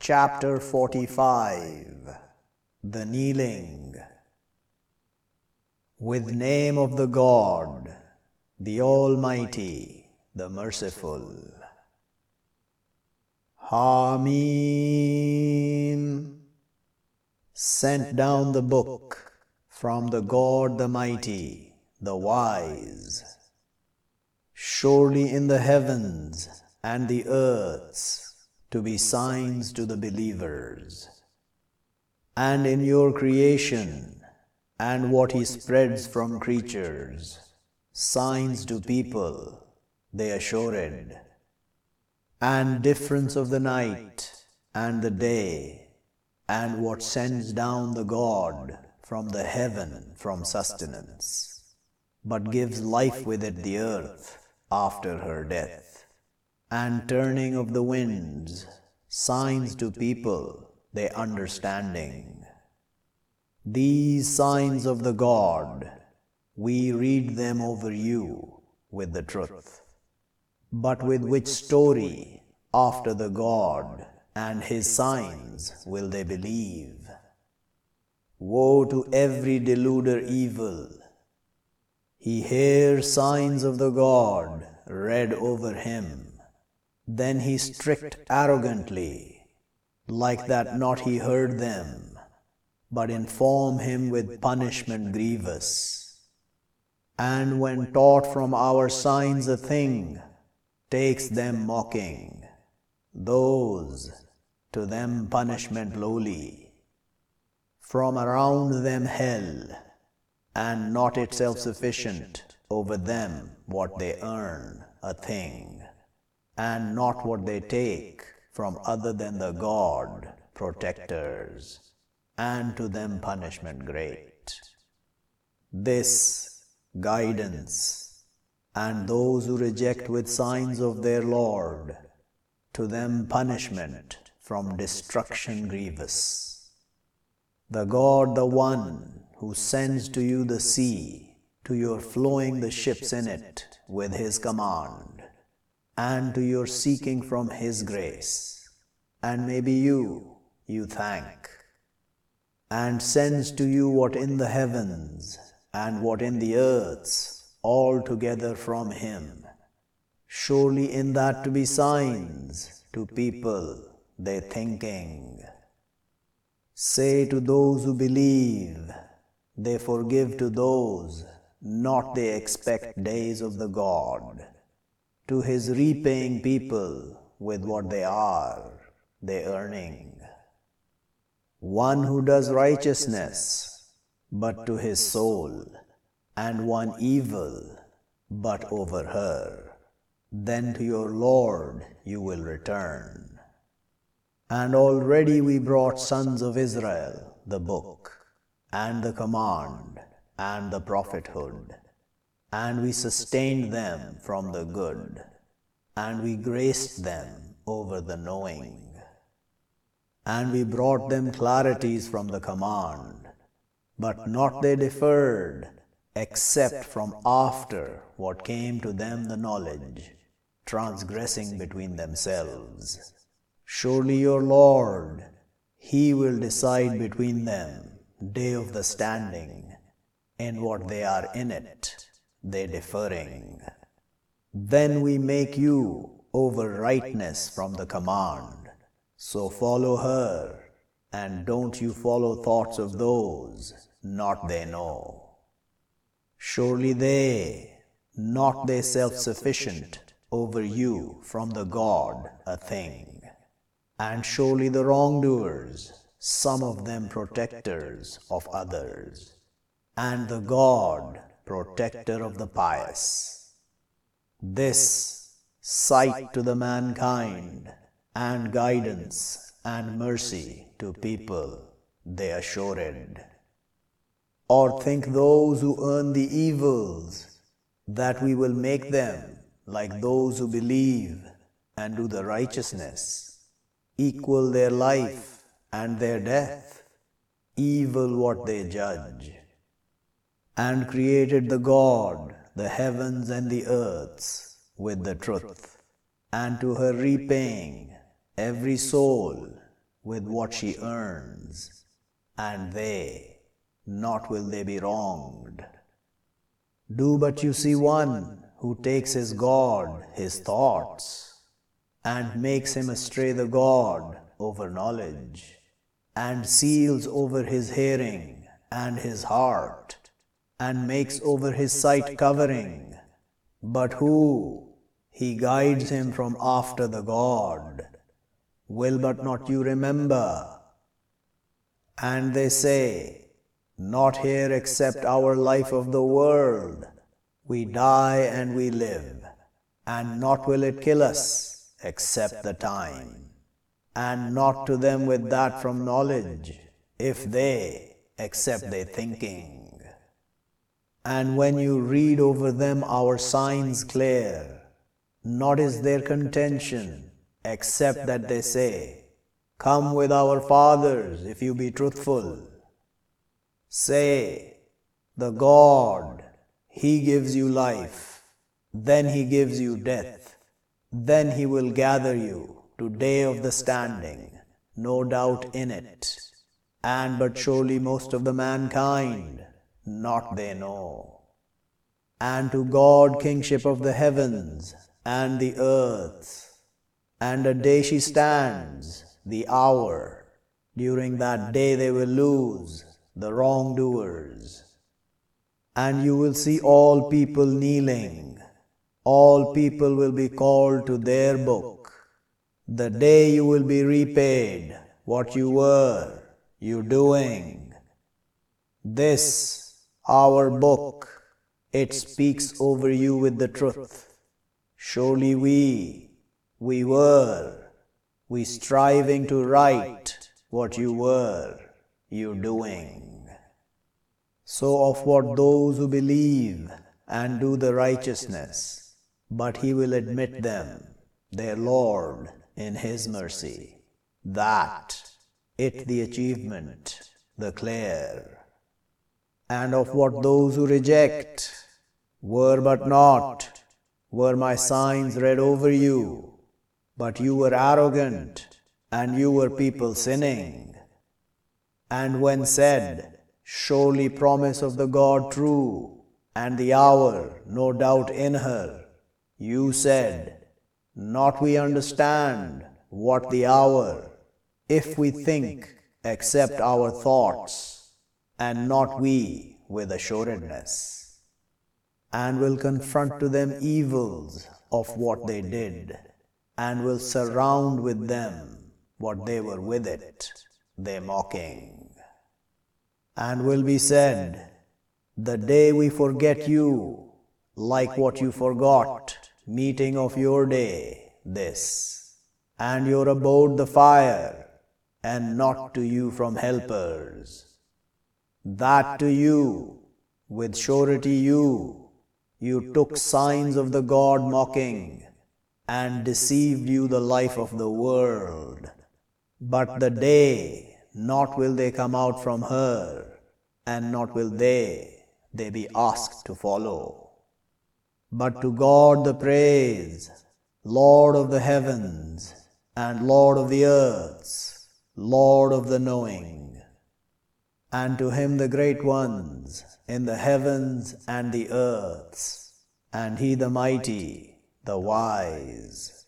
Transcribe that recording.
Chapter 45 The Kneeling With name of the God, the Almighty, the Merciful. Hamim sent down the book from the God the Mighty, the Wise. Surely in the heavens and the earths to be signs to the believers, and in your creation and what He spreads from creatures, signs to people, they assured, and difference of the night and the day, and what sends down the God from the heaven from sustenance, but gives life with it the earth after her death, and turning of the winds, signs to people, they understanding. These signs of the God, we read them over you with the truth. But with which story after the God and his signs will they believe? Woe to every deluder evil. He hears signs of the God read over him. Then he strict arrogantly, like that not he heard them, but inform him with punishment grievous. And when taught from our signs a thing, takes them mocking, those to them punishment lowly. From around them hell, and not itself sufficient over them what they earn a thing, and not what they take from other than the God protectors, and to them punishment great. This guidance, and those who reject with signs of their Lord, to them punishment from destruction grievous. The God, the one who sends to you the sea, to your flowing the ships in it with his command, and to your seeking from his grace, and maybe you, you thank, and sends to you what in the heavens and what in the earths, all together from him. Surely in that to be signs to people they thinking. Say to those who believe, they forgive to those not they expect days of the God. To his repaying people with what they are, they earning. One who does righteousness, but to his soul, and one evil, but over her, then to your Lord you will return. And already we brought sons of Israel the book and the command and the prophethood, and we sustained them from the good, and we graced them over the knowing. And we brought them clarities from the command, but not they deferred, except from after what came to them the knowledge, transgressing between themselves. Surely your Lord, He will decide between them, day of the standing, in what they are in it, they differing. Then we make you over rightness from the command. So follow her, and don't you follow thoughts of those, not they know. Surely they, not they self sufficient, over you from the God a thing. And surely the wrongdoers, some of them protectors of others and the God, protector of the pious. This sight to the mankind, and guidance and mercy to people, they assured. Or think those who earn the evils, that we will make them like those who believe and do the righteousness, equal their life and their death, evil what they judge and created the God, the heavens and the earths, with the truth, and to her repaying every soul with what she earns, and they, not will they be wronged. Do but you see one who takes his God, his thoughts, and makes him astray the God over knowledge, and seals over his hearing and his heart, and makes over his sight covering, but who he guides him from after the God. Will but not you remember? And they say, Not here except our life of the world. We die and we live, and not will it kill us, except the time. And not to them with that from knowledge, if they, except they thinking. And when you read over them our signs clear, not is their contention, except that they say, Come with our fathers if you be truthful. Say, The God, He gives you life, then He gives you death, then He will gather you to day of the standing, no doubt in it. And but surely most of the mankind, not they know. And to God kingship of the heavens, and the earth, and a day she stands, the hour. During that day they will lose the wrongdoers. And you will see all people kneeling. All people will be called to their book. The day you will be repaid what you were, you doing. This, our book, it speaks over you with the truth. Surely we, we were, we striving to write what you were, you doing. So of what those who believe and do the righteousness, but he will admit them, their Lord, in his mercy. That, it the achievement, the clear. And of what those who reject, were but not, were my signs read over you, but you were arrogant, and you were people sinning. And when said, Surely promise of the God true, and the hour no doubt in her, you said, Not we understand what the hour, if we think, except our thoughts, and not we with assuredness and will confront to them evils of what they did, and will surround with them what they were with it, they mocking. And will be said, The day we forget you, like what you forgot, meeting of your day, this, and your abode the fire, and not to you from helpers. That to you, with surety you, you took signs of the God mocking, and deceived you the life of the world. But the day, not will they come out from her, and not will they, they be asked to follow. But to God the praise, Lord of the heavens, and Lord of the earths, Lord of the knowing. And to him the great ones, in the heavens and the earths, and he the mighty, the wise.